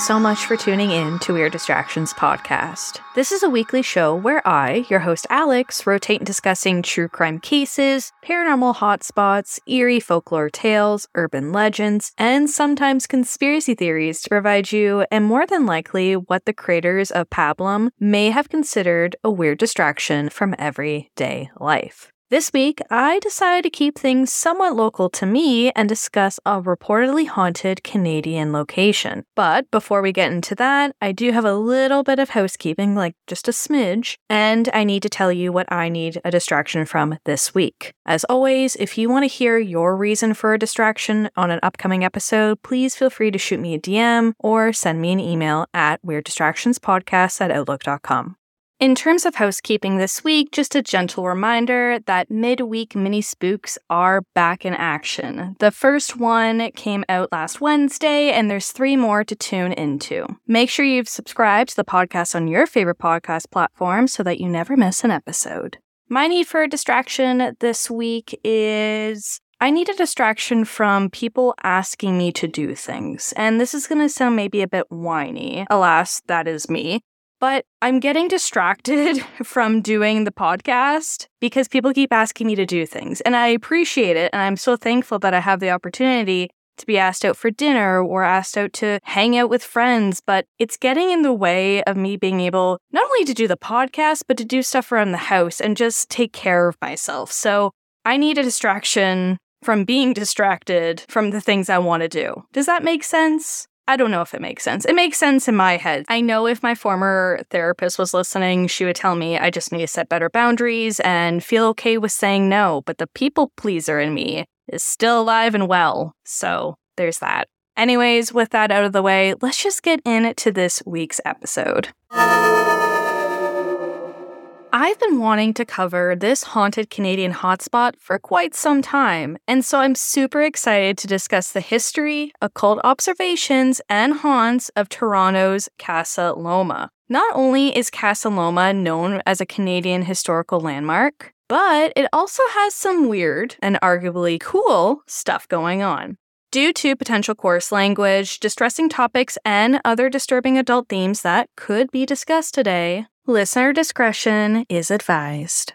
So much for tuning in to Weird Distractions podcast. This is a weekly show where I, your host Alex, rotate in discussing true crime cases, paranormal hotspots, eerie folklore tales, urban legends, and sometimes conspiracy theories to provide you, and more than likely, what the creators of Pablum may have considered a weird distraction from everyday life. This week, I decided to keep things somewhat local to me and discuss a reportedly haunted Canadian location. But before we get into that, I do have a little bit of housekeeping, like just a smidge, and I need to tell you what I need a distraction from this week. As always, if you want to hear your reason for a distraction on an upcoming episode, please feel free to shoot me a DM or send me an email at weirddistractionspodcast at outlook.com. In terms of housekeeping this week, just a gentle reminder that midweek mini spooks are back in action. The first one came out last Wednesday, and there's three more to tune into. Make sure you've subscribed to the podcast on your favorite podcast platform so that you never miss an episode. My need for a distraction this week is I need a distraction from people asking me to do things. And this is going to sound maybe a bit whiny. Alas, that is me. But I'm getting distracted from doing the podcast because people keep asking me to do things. And I appreciate it. And I'm so thankful that I have the opportunity to be asked out for dinner or asked out to hang out with friends. But it's getting in the way of me being able not only to do the podcast, but to do stuff around the house and just take care of myself. So I need a distraction from being distracted from the things I want to do. Does that make sense? I don't know if it makes sense. It makes sense in my head. I know if my former therapist was listening, she would tell me I just need to set better boundaries and feel okay with saying no. But the people pleaser in me is still alive and well. So there's that. Anyways, with that out of the way, let's just get into this week's episode. I've been wanting to cover this haunted Canadian hotspot for quite some time, and so I'm super excited to discuss the history, occult observations, and haunts of Toronto's Casa Loma. Not only is Casa Loma known as a Canadian historical landmark, but it also has some weird and arguably cool stuff going on. Due to potential coarse language, distressing topics, and other disturbing adult themes that could be discussed today, listener discretion is advised.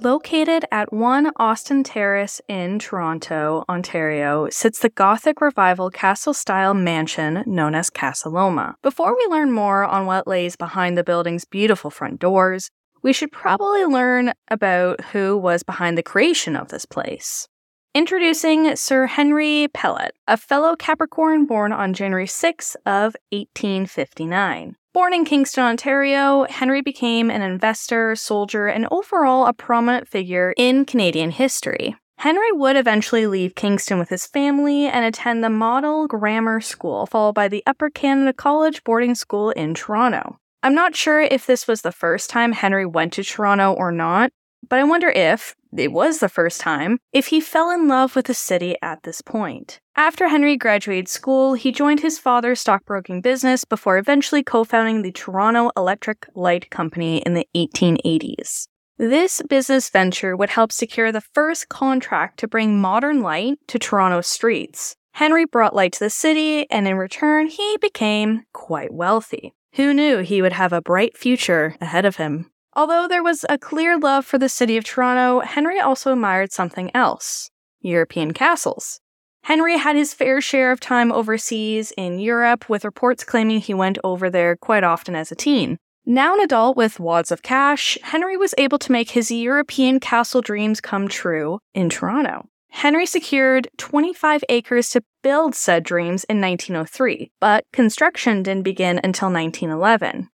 Located at 1 Austin Terrace in Toronto, Ontario, sits the Gothic Revival castle style mansion known as Casa Loma. Before we learn more on what lays behind the building's beautiful front doors, we should probably learn about who was behind the creation of this place. Introducing Sir Henry Pellatt, a fellow Capricorn born on January 6 of 1859. Born in Kingston, Ontario, Henry became an investor, soldier, and overall a prominent figure in Canadian history. Henry would eventually leave Kingston with his family and attend the Model Grammar School, followed by the Upper Canada College boarding school in Toronto. I'm not sure if this was the first time Henry went to Toronto or not, but I wonder if it was the first time if he fell in love with the city at this point. After Henry graduated school, he joined his father's stockbroking business before eventually co founding the Toronto Electric Light Company in the 1880s. This business venture would help secure the first contract to bring modern light to Toronto streets. Henry brought light to the city, and in return, he became quite wealthy. Who knew he would have a bright future ahead of him? Although there was a clear love for the city of Toronto, Henry also admired something else European castles. Henry had his fair share of time overseas in Europe, with reports claiming he went over there quite often as a teen. Now an adult with wads of cash, Henry was able to make his European castle dreams come true in Toronto. Henry secured 25 acres to build said dreams in 1903, but construction didn't begin until 1911.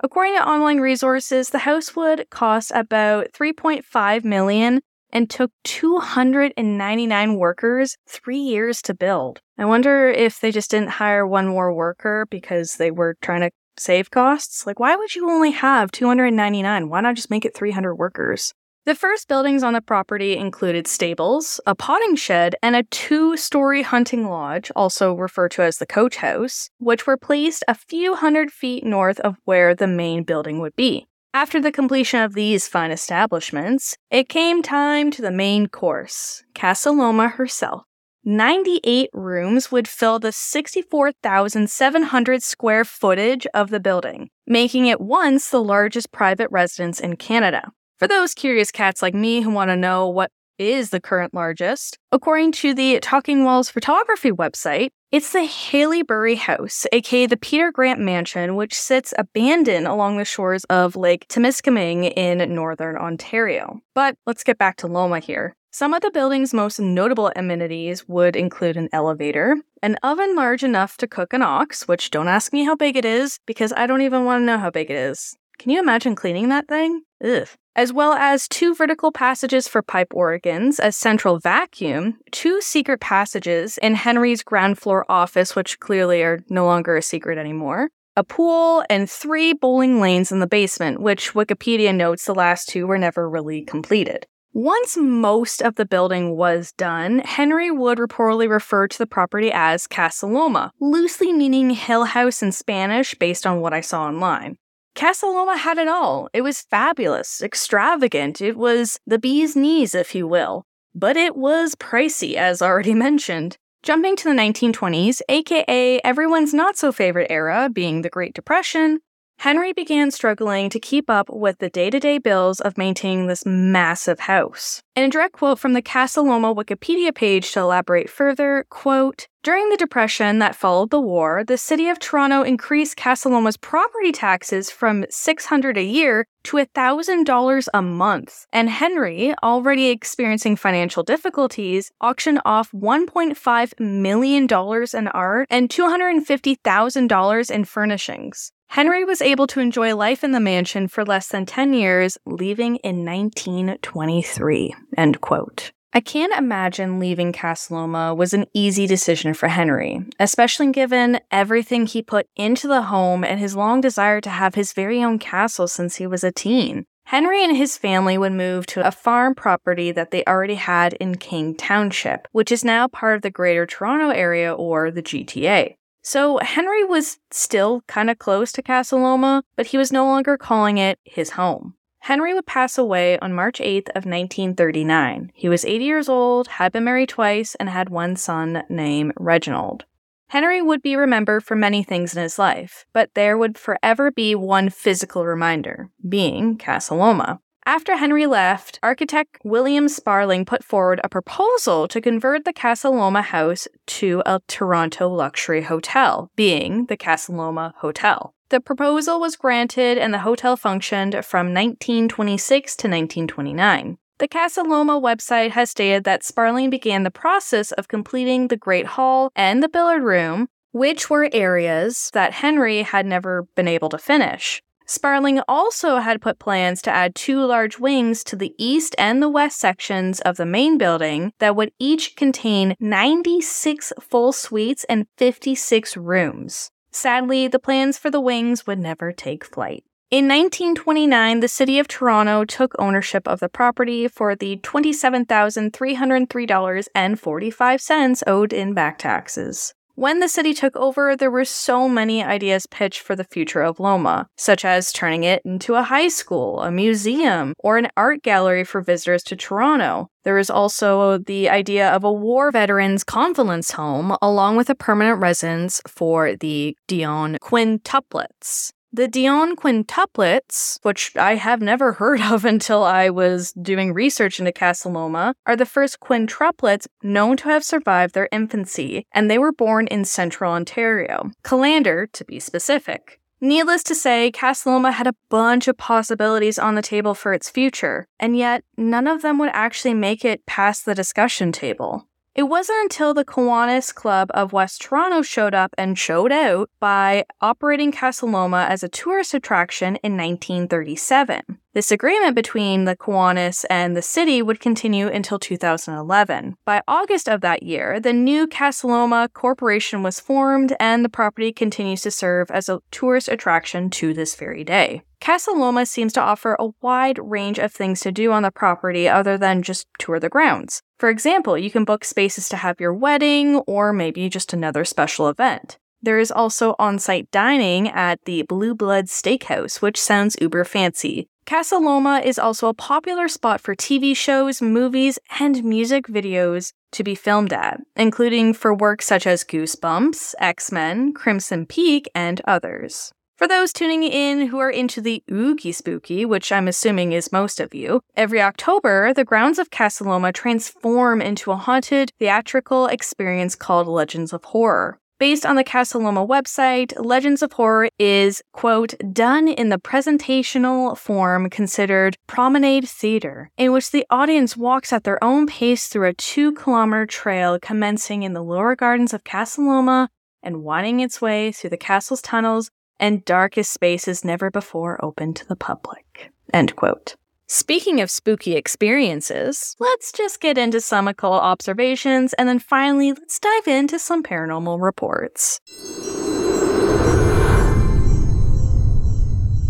According to online resources, the house would cost about 3.5 million and took 299 workers 3 years to build. I wonder if they just didn't hire one more worker because they were trying to save costs. Like, why would you only have 299? Why not just make it 300 workers? The first buildings on the property included stables, a potting shed, and a two story hunting lodge, also referred to as the coach house, which were placed a few hundred feet north of where the main building would be. After the completion of these fine establishments, it came time to the main course Casa Loma herself. 98 rooms would fill the 64,700 square footage of the building, making it once the largest private residence in Canada. For those curious cats like me who want to know what is the current largest, according to the Talking Walls photography website, it's the Haileybury House, aka the Peter Grant Mansion, which sits abandoned along the shores of Lake Temiskaming in northern Ontario. But let's get back to Loma here. Some of the building's most notable amenities would include an elevator, an oven large enough to cook an ox, which don't ask me how big it is, because I don't even want to know how big it is. Can you imagine cleaning that thing? Ugh. As well as two vertical passages for pipe organs, a central vacuum, two secret passages in Henry's ground floor office, which clearly are no longer a secret anymore, a pool, and three bowling lanes in the basement, which Wikipedia notes the last two were never really completed. Once most of the building was done, Henry would reportedly refer to the property as Casa Loma, loosely meaning hill house in Spanish based on what I saw online. Casa Loma had it all. It was fabulous, extravagant. It was the bee's knees, if you will. But it was pricey, as already mentioned. Jumping to the 1920s, aka everyone's not so favorite era, being the Great Depression, Henry began struggling to keep up with the day to day bills of maintaining this massive house. In a direct quote from the Casa Loma Wikipedia page to elaborate further, quote, during the Depression that followed the war, the city of Toronto increased Casa Loma's property taxes from 600 a year to $1,000 a month. And Henry, already experiencing financial difficulties, auctioned off $1.5 million in art and $250,000 in furnishings. Henry was able to enjoy life in the mansion for less than 10 years, leaving in 1923. End quote. I can't imagine leaving Casa Loma was an easy decision for Henry, especially given everything he put into the home and his long desire to have his very own castle since he was a teen. Henry and his family would move to a farm property that they already had in King Township, which is now part of the Greater Toronto Area or the GTA. So Henry was still kind of close to Casa Loma, but he was no longer calling it his home. Henry would pass away on March 8th of 1939. He was 80 years old, had been married twice, and had one son named Reginald. Henry would be remembered for many things in his life, but there would forever be one physical reminder, being Casa Loma. After Henry left, architect William Sparling put forward a proposal to convert the Casa Loma house to a Toronto luxury hotel, being the Casa Loma Hotel. The proposal was granted and the hotel functioned from 1926 to 1929. The Casa Loma website has stated that Sparling began the process of completing the Great Hall and the Billiard Room, which were areas that Henry had never been able to finish. Sparling also had put plans to add two large wings to the east and the west sections of the main building that would each contain 96 full suites and 56 rooms. Sadly, the plans for the wings would never take flight. In 1929, the City of Toronto took ownership of the property for the $27,303.45 owed in back taxes. When the city took over, there were so many ideas pitched for the future of Loma, such as turning it into a high school, a museum, or an art gallery for visitors to Toronto. There was also the idea of a war veterans convalescence home, along with a permanent residence for the Dionne quintuplets. The Dionne quintuplets, which I have never heard of until I was doing research into Casa are the first quintuplets known to have survived their infancy, and they were born in central Ontario, Callander to be specific. Needless to say, Casa Loma had a bunch of possibilities on the table for its future, and yet none of them would actually make it past the discussion table. It wasn't until the Kiwanis Club of West Toronto showed up and showed out by operating Casa Loma as a tourist attraction in 1937. This agreement between the Kiwanis and the city would continue until 2011. By August of that year, the new Casa Loma Corporation was formed, and the property continues to serve as a tourist attraction to this very day. Casa Loma seems to offer a wide range of things to do on the property other than just tour the grounds. For example, you can book spaces to have your wedding or maybe just another special event. There is also on site dining at the Blue Blood Steakhouse, which sounds uber fancy. Casa Loma is also a popular spot for TV shows, movies, and music videos to be filmed at, including for works such as Goosebumps, X Men, Crimson Peak, and others. For those tuning in who are into the oogie spooky, which I'm assuming is most of you, every October, the grounds of Casa Loma transform into a haunted theatrical experience called Legends of Horror. Based on the Casa Loma website, Legends of Horror is, quote, done in the presentational form considered promenade theater, in which the audience walks at their own pace through a two kilometer trail commencing in the lower gardens of Casa Loma and winding its way through the castle's tunnels and darkest spaces never before open to the public. End quote. Speaking of spooky experiences, let's just get into some occult observations and then finally let's dive into some paranormal reports.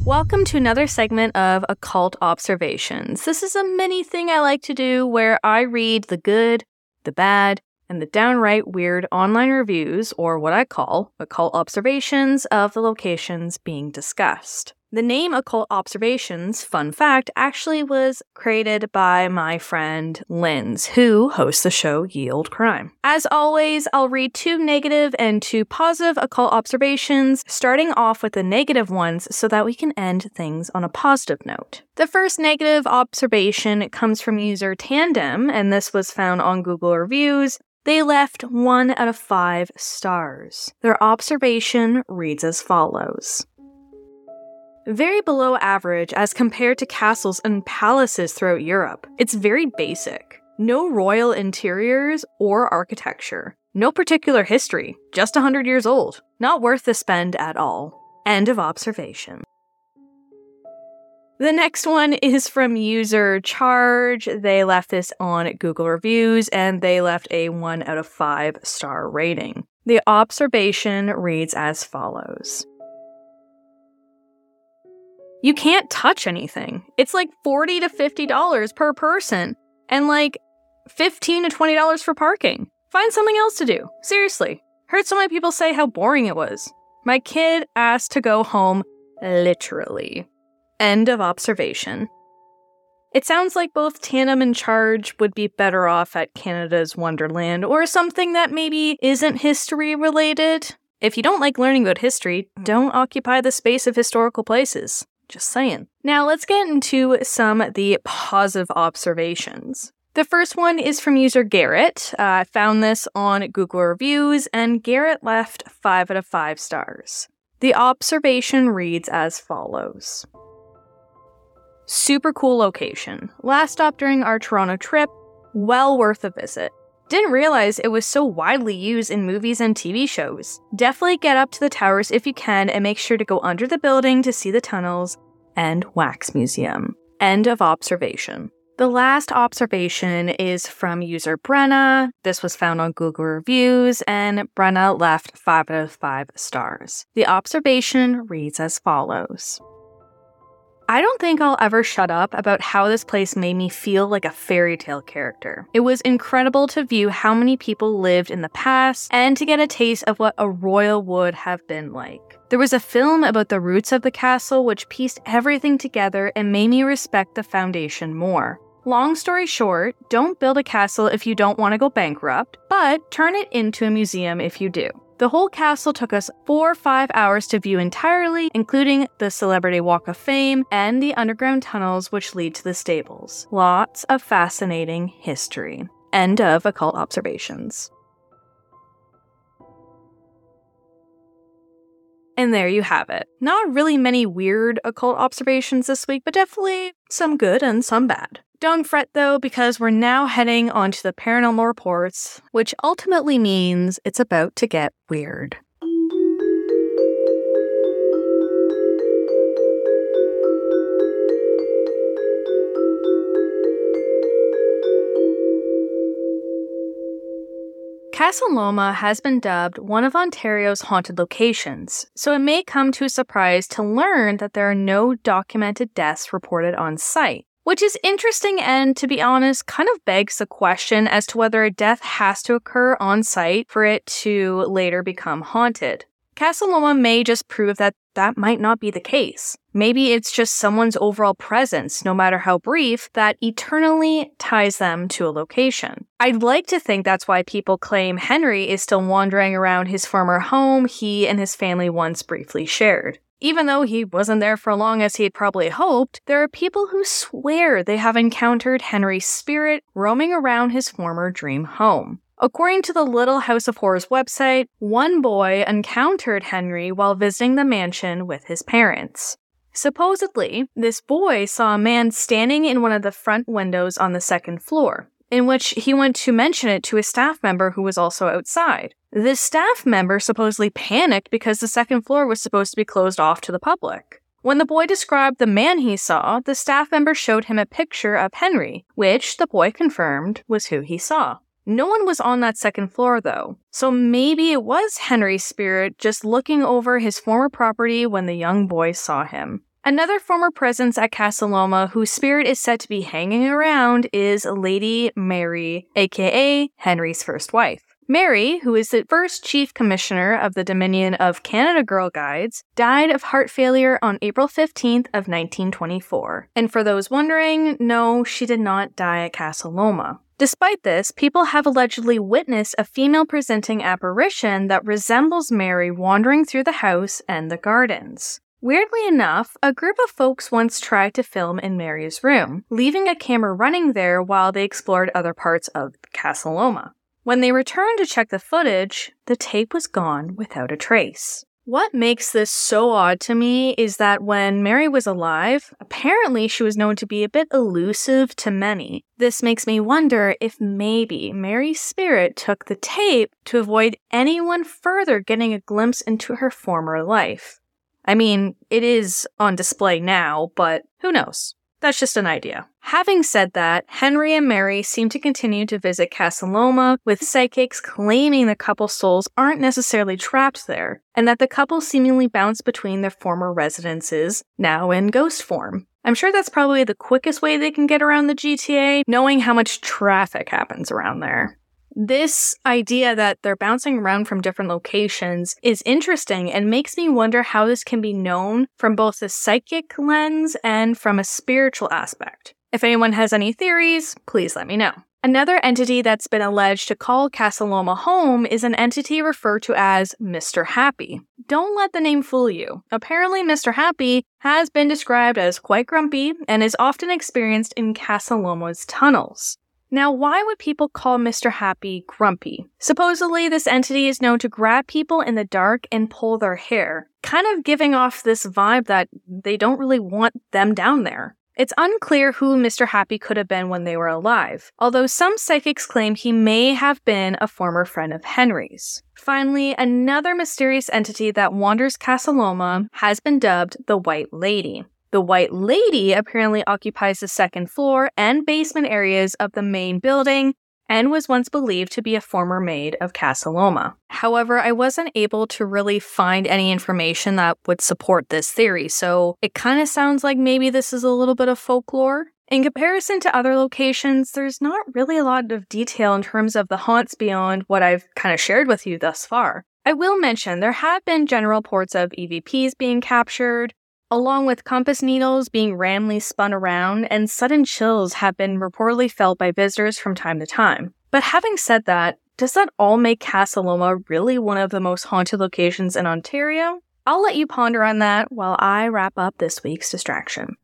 Welcome to another segment of Occult Observations. This is a mini thing I like to do where I read the good, the bad, and the downright weird online reviews, or what I call occult observations, of the locations being discussed. The name Occult Observations, fun fact, actually was created by my friend Linz, who hosts the show Yield Crime. As always, I'll read two negative and two positive occult observations, starting off with the negative ones so that we can end things on a positive note. The first negative observation comes from user Tandem, and this was found on Google Reviews. They left one out of five stars. Their observation reads as follows very below average as compared to castles and palaces throughout Europe. It's very basic. No royal interiors or architecture. No particular history, just 100 years old. Not worth the spend at all. End of observation. The next one is from user Charge. They left this on Google Reviews and they left a 1 out of 5 star rating. The observation reads as follows you can't touch anything. It's like 40 to $50 per person and like 15 to $20 for parking. Find something else to do. Seriously. Heard so many people say how boring it was. My kid asked to go home literally. End of observation. It sounds like both Tandem and Charge would be better off at Canada's Wonderland or something that maybe isn't history related. If you don't like learning about history, don't occupy the space of historical places. Just saying. Now let's get into some of the positive observations. The first one is from user Garrett. Uh, I found this on Google Reviews, and Garrett left 5 out of 5 stars. The observation reads as follows Super cool location. Last stop during our Toronto trip, well worth a visit. Didn't realize it was so widely used in movies and TV shows. Definitely get up to the towers if you can and make sure to go under the building to see the tunnels and wax museum. End of observation. The last observation is from user Brenna. This was found on Google Reviews, and Brenna left 5 out of 5 stars. The observation reads as follows I don't think I'll ever shut up about how this place made me feel like a fairy tale character. It was incredible to view how many people lived in the past and to get a taste of what a royal would have been like. There was a film about the roots of the castle which pieced everything together and made me respect the foundation more. Long story short, don't build a castle if you don't want to go bankrupt, but turn it into a museum if you do. The whole castle took us four or five hours to view entirely, including the Celebrity Walk of Fame and the underground tunnels which lead to the stables. Lots of fascinating history. End of occult observations. And there you have it. Not really many weird occult observations this week, but definitely some good and some bad. Don't fret though, because we're now heading on to the paranormal reports, which ultimately means it's about to get weird. Casa Loma has been dubbed one of Ontario's haunted locations, so it may come to a surprise to learn that there are no documented deaths reported on site. Which is interesting and, to be honest, kind of begs the question as to whether a death has to occur on site for it to later become haunted. Casa Loma may just prove that that might not be the case. Maybe it's just someone's overall presence, no matter how brief, that eternally ties them to a location. I'd like to think that's why people claim Henry is still wandering around his former home he and his family once briefly shared. Even though he wasn't there for long as he had probably hoped, there are people who swear they have encountered Henry's spirit roaming around his former dream home. According to the Little House of Horrors website, one boy encountered Henry while visiting the mansion with his parents. Supposedly, this boy saw a man standing in one of the front windows on the second floor, in which he went to mention it to a staff member who was also outside. This staff member supposedly panicked because the second floor was supposed to be closed off to the public. When the boy described the man he saw, the staff member showed him a picture of Henry, which the boy confirmed was who he saw. No one was on that second floor though, so maybe it was Henry's spirit just looking over his former property when the young boy saw him. Another former presence at Casa Loma whose spirit is said to be hanging around is Lady Mary, aka Henry's first wife. Mary, who is the first chief commissioner of the Dominion of Canada Girl Guides, died of heart failure on April 15th of 1924. And for those wondering, no, she did not die at Casa Loma. Despite this, people have allegedly witnessed a female presenting apparition that resembles Mary wandering through the house and the gardens. Weirdly enough, a group of folks once tried to film in Mary's room, leaving a camera running there while they explored other parts of Casa Loma. When they returned to check the footage, the tape was gone without a trace. What makes this so odd to me is that when Mary was alive, apparently she was known to be a bit elusive to many. This makes me wonder if maybe Mary's spirit took the tape to avoid anyone further getting a glimpse into her former life. I mean, it is on display now, but who knows? That's just an idea. Having said that, Henry and Mary seem to continue to visit Casa Loma, with psychics claiming the couple's souls aren't necessarily trapped there, and that the couple seemingly bounce between their former residences, now in ghost form. I'm sure that's probably the quickest way they can get around the GTA, knowing how much traffic happens around there this idea that they're bouncing around from different locations is interesting and makes me wonder how this can be known from both a psychic lens and from a spiritual aspect. If anyone has any theories, please let me know. Another entity that's been alleged to call Casaloma home is an entity referred to as Mr. Happy. Don't let the name fool you. Apparently, Mr. Happy has been described as quite grumpy and is often experienced in Casaloma's tunnels. Now, why would people call Mr. Happy grumpy? Supposedly, this entity is known to grab people in the dark and pull their hair, kind of giving off this vibe that they don't really want them down there. It's unclear who Mr. Happy could have been when they were alive, although some psychics claim he may have been a former friend of Henry's. Finally, another mysterious entity that wanders Casa Loma has been dubbed the White Lady. The White Lady apparently occupies the second floor and basement areas of the main building and was once believed to be a former maid of Casa Loma. However, I wasn't able to really find any information that would support this theory, so it kind of sounds like maybe this is a little bit of folklore. In comparison to other locations, there's not really a lot of detail in terms of the haunts beyond what I've kind of shared with you thus far. I will mention there have been general reports of EVPs being captured, along with compass needles being randomly spun around, and sudden chills have been reportedly felt by visitors from time to time. But having said that, does that all make Casa Loma really one of the most haunted locations in Ontario? I'll let you ponder on that while I wrap up this week's distraction.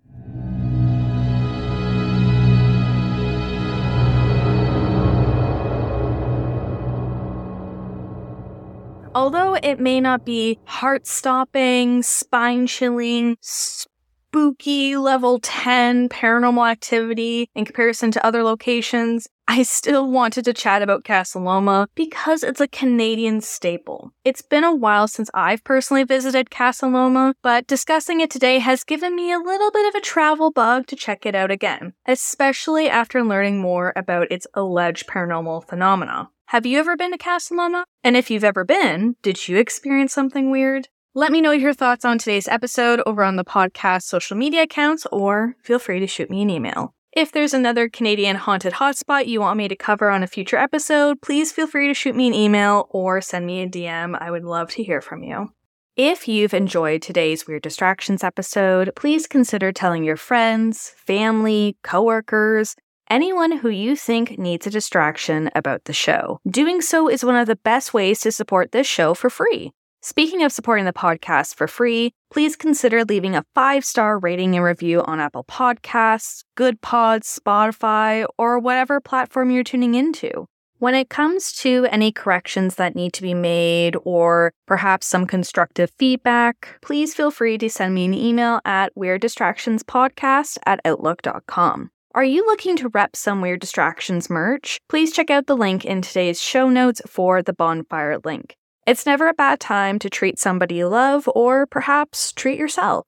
Although it may not be heart stopping, spine chilling, spooky level 10 paranormal activity in comparison to other locations, I still wanted to chat about Casa Loma because it's a Canadian staple. It's been a while since I've personally visited Casa Loma, but discussing it today has given me a little bit of a travel bug to check it out again, especially after learning more about its alleged paranormal phenomena. Have you ever been to Casa Loma? And if you've ever been, did you experience something weird? Let me know your thoughts on today's episode over on the podcast social media accounts, or feel free to shoot me an email. If there's another Canadian haunted hotspot you want me to cover on a future episode, please feel free to shoot me an email or send me a DM. I would love to hear from you. If you've enjoyed today's Weird Distractions episode, please consider telling your friends, family, coworkers, anyone who you think needs a distraction about the show. Doing so is one of the best ways to support this show for free. Speaking of supporting the podcast for free, please consider leaving a five star rating and review on Apple Podcasts, Good Pods, Spotify, or whatever platform you're tuning into. When it comes to any corrections that need to be made or perhaps some constructive feedback, please feel free to send me an email at weirddistractionspodcast at outlook.com. Are you looking to rep some Weird Distractions merch? Please check out the link in today's show notes for the bonfire link. It's never a bad time to treat somebody you love or perhaps treat yourself.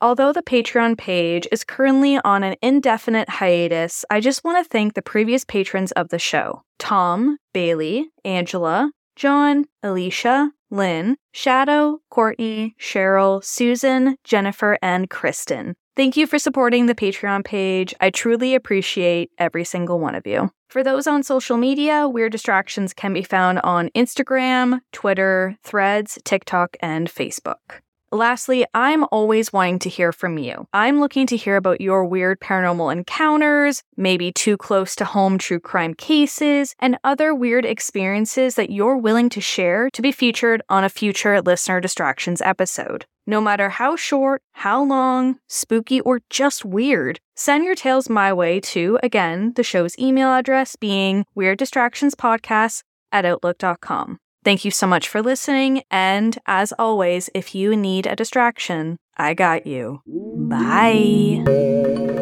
Although the Patreon page is currently on an indefinite hiatus, I just want to thank the previous patrons of the show Tom, Bailey, Angela, John, Alicia, Lynn, Shadow, Courtney, Cheryl, Susan, Jennifer, and Kristen. Thank you for supporting the Patreon page. I truly appreciate every single one of you. For those on social media, Weird Distractions can be found on Instagram, Twitter, Threads, TikTok, and Facebook. Lastly, I'm always wanting to hear from you. I'm looking to hear about your weird paranormal encounters, maybe too close to home true crime cases, and other weird experiences that you're willing to share to be featured on a future Listener Distractions episode. No matter how short, how long, spooky, or just weird, send your tales my way to, again, the show's email address being weirddistractionspodcast at outlook.com. Thank you so much for listening. And as always, if you need a distraction, I got you. Bye.